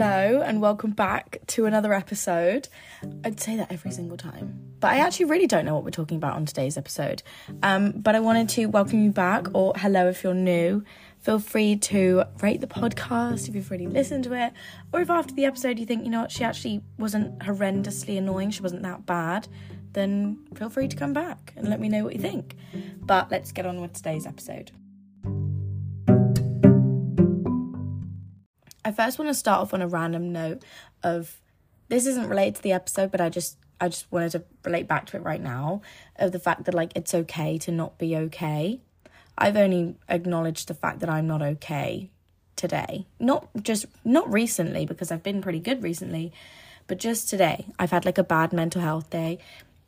Hello, and welcome back to another episode. I'd say that every single time, but I actually really don't know what we're talking about on today's episode. Um, but I wanted to welcome you back, or hello if you're new. Feel free to rate the podcast if you've already listened to it, or if after the episode you think, you know what, she actually wasn't horrendously annoying, she wasn't that bad, then feel free to come back and let me know what you think. But let's get on with today's episode. I first want to start off on a random note of this isn't related to the episode, but I just I just wanted to relate back to it right now of the fact that like it's okay to not be okay. I've only acknowledged the fact that I'm not okay today. Not just not recently because I've been pretty good recently, but just today. I've had like a bad mental health day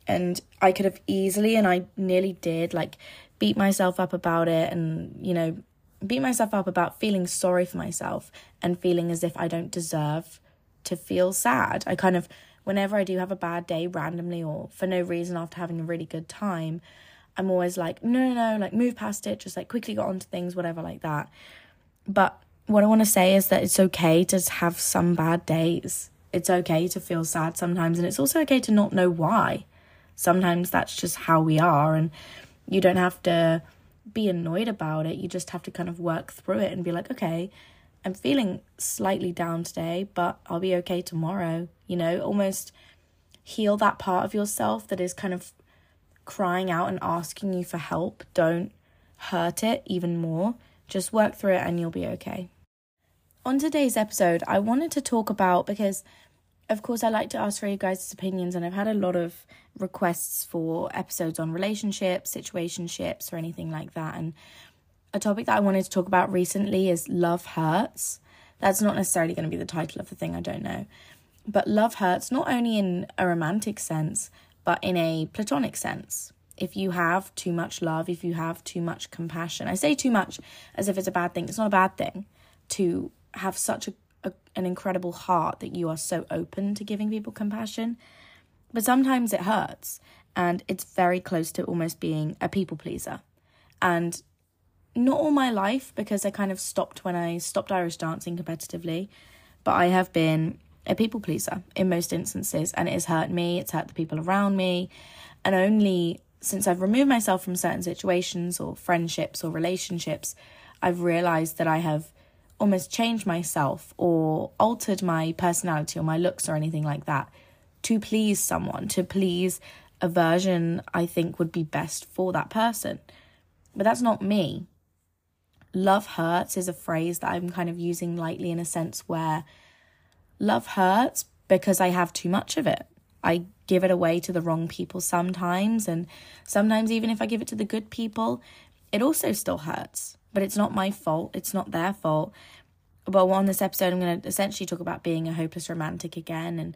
and I could have easily and I nearly did like beat myself up about it and you know beat myself up about feeling sorry for myself and feeling as if I don't deserve to feel sad. I kind of, whenever I do have a bad day randomly or for no reason after having a really good time, I'm always like, no, no, no, like move past it, just like quickly got onto things, whatever, like that. But what I want to say is that it's okay to have some bad days. It's okay to feel sad sometimes, and it's also okay to not know why. Sometimes that's just how we are, and you don't have to be annoyed about it. You just have to kind of work through it and be like, okay, I'm feeling slightly down today, but I'll be okay tomorrow. You know, almost heal that part of yourself that is kind of crying out and asking you for help. Don't hurt it even more. Just work through it and you'll be okay. On today's episode, I wanted to talk about because of course, I like to ask for you guys' opinions, and I've had a lot of requests for episodes on relationships, situationships, or anything like that. And a topic that I wanted to talk about recently is love hurts. That's not necessarily going to be the title of the thing, I don't know. But love hurts not only in a romantic sense, but in a platonic sense. If you have too much love, if you have too much compassion, I say too much as if it's a bad thing. It's not a bad thing to have such a a, an incredible heart that you are so open to giving people compassion. But sometimes it hurts, and it's very close to almost being a people pleaser. And not all my life, because I kind of stopped when I stopped Irish dancing competitively, but I have been a people pleaser in most instances, and it has hurt me, it's hurt the people around me, and only since I've removed myself from certain situations or friendships or relationships, I've realized that I have almost changed myself or altered my personality or my looks or anything like that to please someone, to please a version I think would be best for that person. But that's not me. Love hurts is a phrase that I'm kind of using lightly in a sense where love hurts because I have too much of it. I give it away to the wrong people sometimes, and sometimes, even if I give it to the good people, it also still hurts but it's not my fault. It's not their fault. But on this episode, I'm going to essentially talk about being a hopeless romantic again and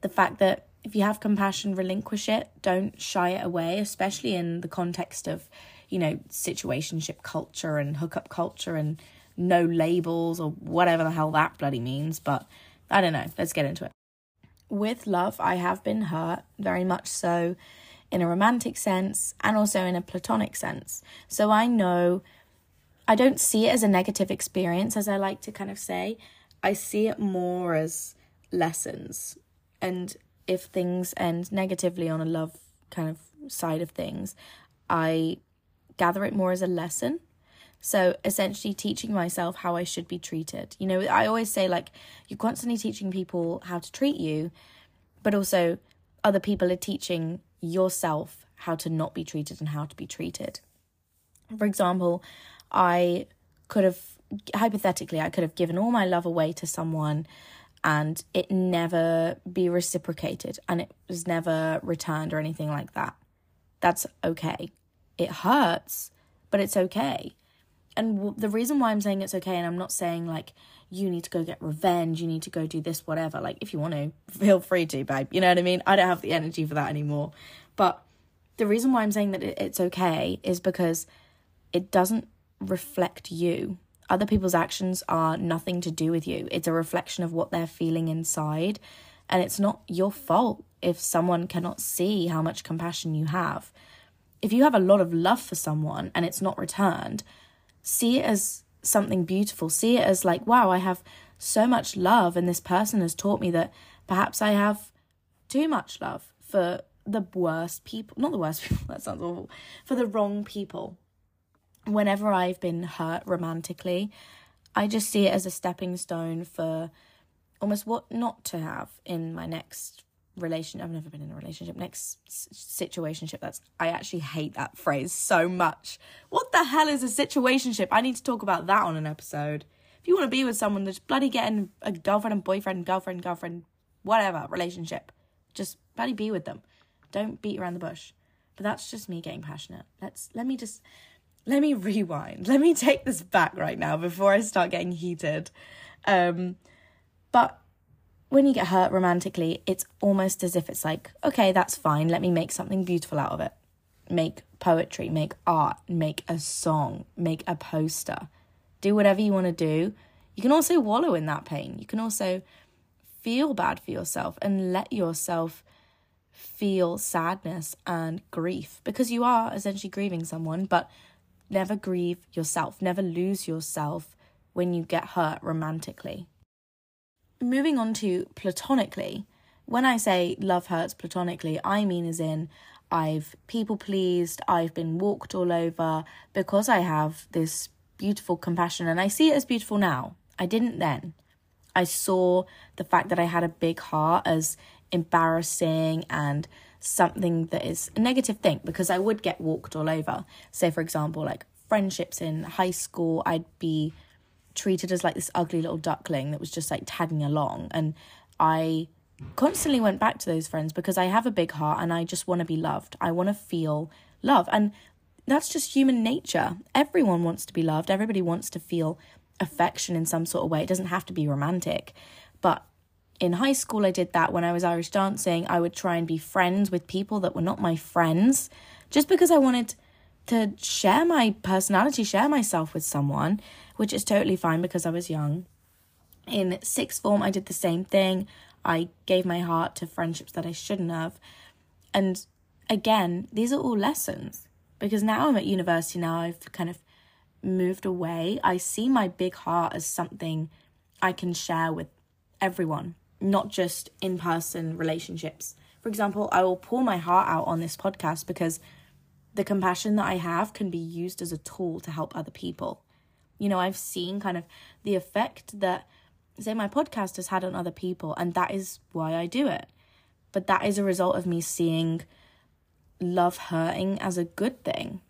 the fact that if you have compassion, relinquish it. Don't shy it away, especially in the context of, you know, situationship culture and hookup culture and no labels or whatever the hell that bloody means. But I don't know. Let's get into it. With love, I have been hurt, very much so in a romantic sense and also in a platonic sense. So I know I don't see it as a negative experience, as I like to kind of say. I see it more as lessons. And if things end negatively on a love kind of side of things, I gather it more as a lesson. So essentially, teaching myself how I should be treated. You know, I always say, like, you're constantly teaching people how to treat you, but also other people are teaching yourself how to not be treated and how to be treated. For example, I could have, hypothetically, I could have given all my love away to someone and it never be reciprocated and it was never returned or anything like that. That's okay. It hurts, but it's okay. And w- the reason why I'm saying it's okay, and I'm not saying like you need to go get revenge, you need to go do this, whatever. Like, if you want to, feel free to, babe. You know what I mean? I don't have the energy for that anymore. But the reason why I'm saying that it's okay is because it doesn't reflect you. Other people's actions are nothing to do with you. It's a reflection of what they're feeling inside. And it's not your fault if someone cannot see how much compassion you have. If you have a lot of love for someone and it's not returned, see it as something beautiful. See it as like, wow, I have so much love, and this person has taught me that perhaps I have too much love for the worst people, not the worst people, that sounds awful, for the wrong people. Whenever I've been hurt romantically, I just see it as a stepping stone for almost what not to have in my next relation I've never been in a relationship next situationship that's I actually hate that phrase so much. What the hell is a situationship? I need to talk about that on an episode. If you want to be with someone just bloody getting a girlfriend and boyfriend girlfriend girlfriend whatever relationship just bloody be with them. Don't beat around the bush. But that's just me getting passionate. Let's let me just let me rewind let me take this back right now before I start getting heated um but when you get hurt romantically, it's almost as if it's like, okay, that's fine. Let me make something beautiful out of it. Make poetry, make art, make a song, make a poster. Do whatever you want to do. You can also wallow in that pain. You can also feel bad for yourself and let yourself feel sadness and grief because you are essentially grieving someone, but never grieve yourself. Never lose yourself when you get hurt romantically moving on to platonically, when I say love hurts platonically, I mean as in I've people pleased, I've been walked all over because I have this beautiful compassion and I see it as beautiful now. I didn't then. I saw the fact that I had a big heart as embarrassing and something that is a negative thing because I would get walked all over. Say, for example, like friendships in high school, I'd be treated as like this ugly little duckling that was just like tagging along. And I constantly went back to those friends because I have a big heart and I just want to be loved. I want to feel love. And that's just human nature. Everyone wants to be loved, everybody wants to feel affection in some sort of way. It doesn't have to be romantic. But in high school, I did that. When I was Irish dancing, I would try and be friends with people that were not my friends just because I wanted to share my personality, share myself with someone which is totally fine because I was young. In sixth form, I did the same thing. I gave my heart to friendships that I shouldn't have. And again, these are all lessons because now I'm at university, now I've kind of moved away. I see my big heart as something I can share with everyone, not just in person relationships. For example, I will pour my heart out on this podcast because the compassion that I have can be used as a tool to help other people you know, I've seen kind of the effect that, say, my podcast has had on other people, and that is why I do it. But that is a result of me seeing love hurting as a good thing.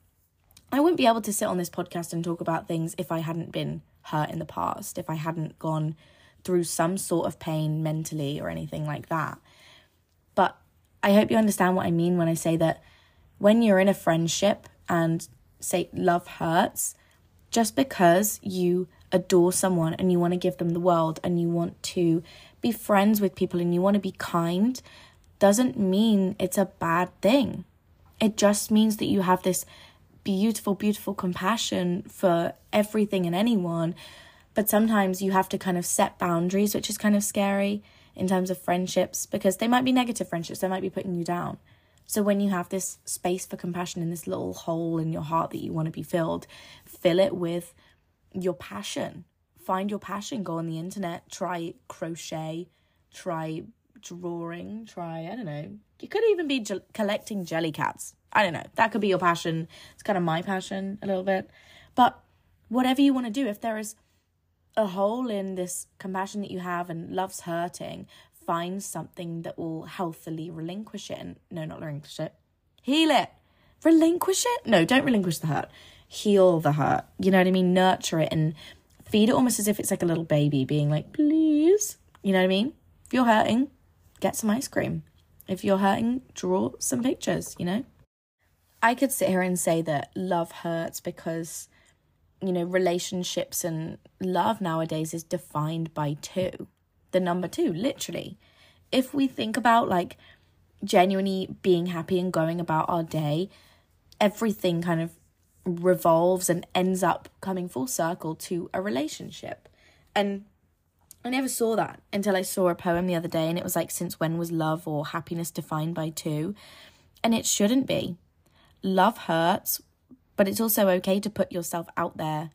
I wouldn't be able to sit on this podcast and talk about things if I hadn't been hurt in the past, if I hadn't gone through some sort of pain mentally or anything like that. But I hope you understand what I mean when I say that when you're in a friendship and say love hurts, just because you adore someone and you want to give them the world and you want to be friends with people and you want to be kind doesn't mean it's a bad thing. It just means that you have this beautiful, beautiful compassion for everything and anyone. But sometimes you have to kind of set boundaries, which is kind of scary in terms of friendships because they might be negative friendships, they might be putting you down. So when you have this space for compassion in this little hole in your heart that you want to be filled, fill it with your passion. Find your passion. Go on the internet, try crochet, try drawing, try, I don't know. You could even be je- collecting Jellycats. I don't know. That could be your passion. It's kind of my passion a little bit. But whatever you want to do, if there is a hole in this compassion that you have and love's hurting, find something that will healthily relinquish it. And, no, not relinquish it. Heal it. Relinquish it? No, don't relinquish the hurt. Heal the hurt. You know what I mean? Nurture it and feed it almost as if it's like a little baby being like, please. You know what I mean? If you're hurting, get some ice cream. If you're hurting, draw some pictures, you know? I could sit here and say that love hurts because, you know, relationships and love nowadays is defined by two the number two, literally. If we think about like genuinely being happy and going about our day, everything kind of revolves and ends up coming full circle to a relationship. And I never saw that until I saw a poem the other day and it was like, Since when was love or happiness defined by two? And it shouldn't be. Love hurts, but it's also okay to put yourself out there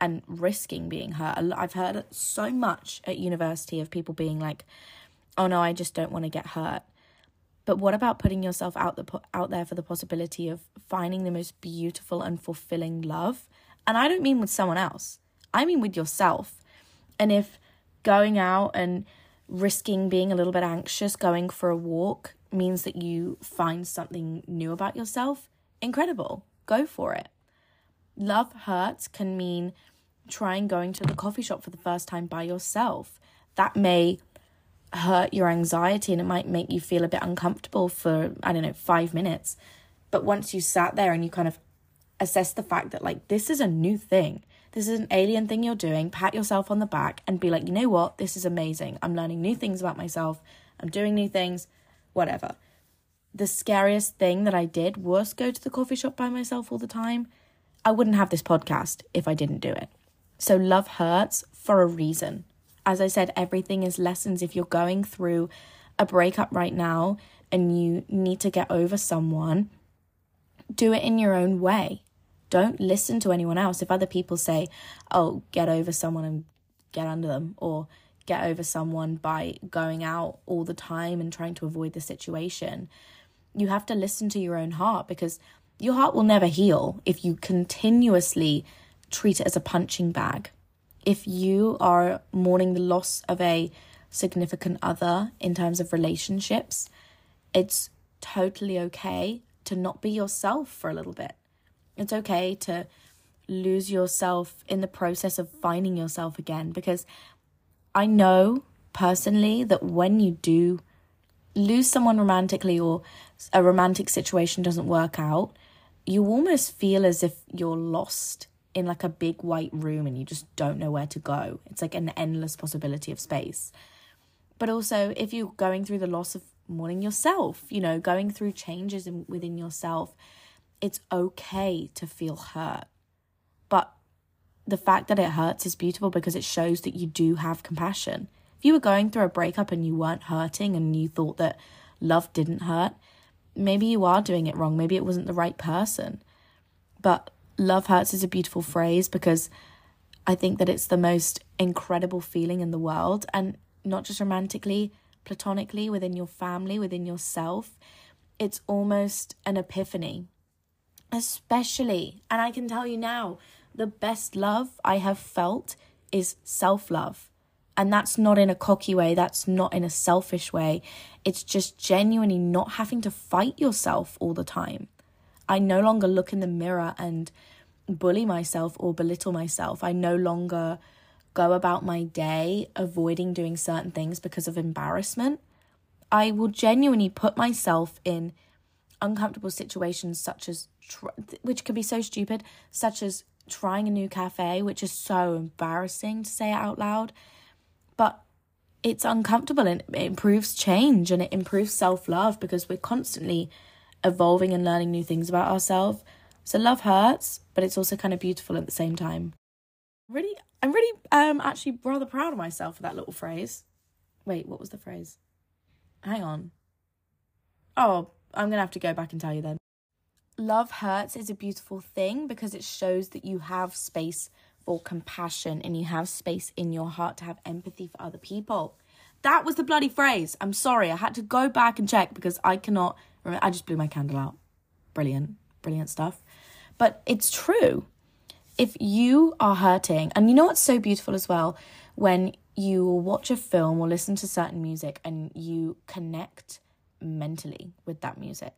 and risking being hurt. I've heard so much at university of people being like, "Oh no, I just don't want to get hurt." But what about putting yourself out the out there for the possibility of finding the most beautiful and fulfilling love? And I don't mean with someone else. I mean with yourself. And if going out and risking being a little bit anxious, going for a walk means that you find something new about yourself, incredible. Go for it. Love hurts can mean trying going to the coffee shop for the first time by yourself. That may hurt your anxiety and it might make you feel a bit uncomfortable for, I don't know, five minutes. But once you sat there and you kind of assess the fact that, like, this is a new thing, this is an alien thing you're doing, pat yourself on the back and be like, you know what, this is amazing. I'm learning new things about myself, I'm doing new things, whatever. The scariest thing that I did was go to the coffee shop by myself all the time. I wouldn't have this podcast if I didn't do it. So, love hurts for a reason. As I said, everything is lessons. If you're going through a breakup right now and you need to get over someone, do it in your own way. Don't listen to anyone else. If other people say, oh, get over someone and get under them, or get over someone by going out all the time and trying to avoid the situation, you have to listen to your own heart because your heart will never heal if you continuously treat it as a punching bag. If you are mourning the loss of a significant other in terms of relationships, it's totally okay to not be yourself for a little bit. It's okay to lose yourself in the process of finding yourself again because I know personally that when you do lose someone romantically or a romantic situation doesn't work out, you almost feel as if you're lost in like a big white room and you just don't know where to go. It's like an endless possibility of space. But also, if you're going through the loss of mourning yourself, you know, going through changes in, within yourself, it's okay to feel hurt. But the fact that it hurts is beautiful because it shows that you do have compassion. If you were going through a breakup and you weren't hurting and you thought that love didn't hurt, maybe you are doing it wrong. Maybe it wasn't the right person. But love hurts is a beautiful phrase because I think that it's the most incredible feeling in the world. And not just romantically, platonically, within your family, within yourself. It's almost an epiphany. Especially, and I can tell you now, the best love I have felt is self love. And that's not in a cocky way, that's not in a selfish way. It's just genuinely not having to fight yourself all the time. I no longer look in the mirror and bully myself or belittle myself. I no longer go about my day avoiding doing certain things because of embarrassment. I will genuinely put myself in uncomfortable situations such as which can be so stupid such as trying a new cafe which is so embarrassing to say out loud but it's uncomfortable and it improves change and it improves self-love because we're constantly evolving and learning new things about ourselves. So love hurts but it's also kind of beautiful at the same time. Really i'm really um actually rather proud of myself for that little phrase. Wait what was the phrase? Hang on. Oh i'm gonna have to go back and tell you then. Love hurts is a beautiful thing because it shows that you have space for compassion and you have space in your heart to have empathy for other people. That was the bloody phrase. I'm sorry. I had to go back and check because i cannot remember i just blew my candle out. Brilliant. Brilliant stuff. But it's true. If you are hurting, and you know what's so beautiful as well, when you watch a film or listen to certain music and you connect mentally with that music.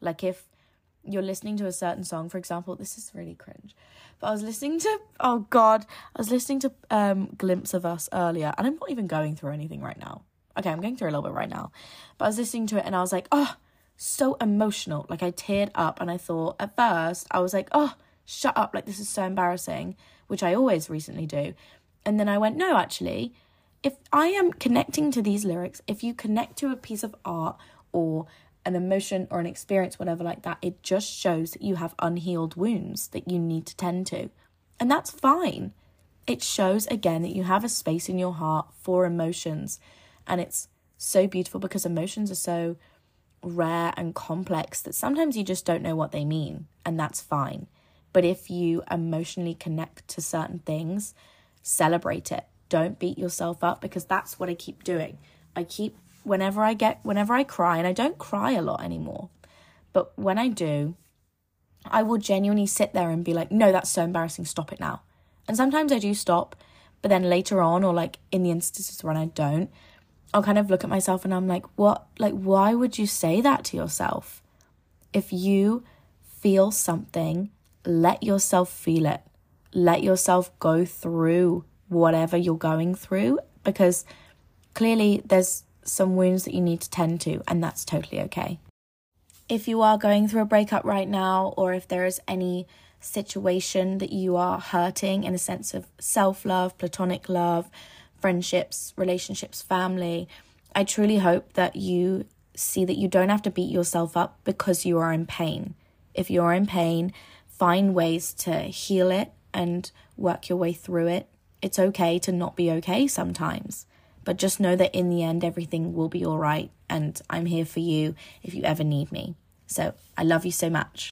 Like if you're listening to a certain song, for example, this is really cringe. But I was listening to oh god, I was listening to um Glimpse of Us earlier, and I'm not even going through anything right now. Okay, I'm going through a little bit right now. But I was listening to it and I was like, oh, so emotional. Like I teared up and I thought at first I was like, oh, shut up, like this is so embarrassing, which I always recently do. And then I went, no, actually, if I am connecting to these lyrics, if you connect to a piece of art or an emotion or an experience, whatever like that, it just shows that you have unhealed wounds that you need to tend to. And that's fine. It shows again that you have a space in your heart for emotions. And it's so beautiful because emotions are so rare and complex that sometimes you just don't know what they mean. And that's fine But if you emotionally connect to certain things, celebrate it. Don't beat yourself up because that's what I keep doing. I keep, whenever I get, whenever I cry, and I don't cry a lot anymore, but when I do, I will genuinely sit there and be like, no, that's so embarrassing. Stop it now. And sometimes I do stop, but then later on, or like in the instances when I don't, I'll kind of look at myself and I'm like, what? Like, why would you say that to yourself? If you feel something, let yourself feel it. Let yourself go through whatever you're going through because clearly there's some wounds that you need to tend to, and that's totally okay. If you are going through a breakup right now, or if there is any situation that you are hurting in a sense of self love, platonic love, friendships, relationships, family, I truly hope that you see that you don't have to beat yourself up because you are in pain. If you're in pain, find ways to heal it and work your way through it. It's okay to not be okay sometimes, but just know that in the end, everything will be all right. And I'm here for you if you ever need me. So I love you so much.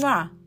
Mwah.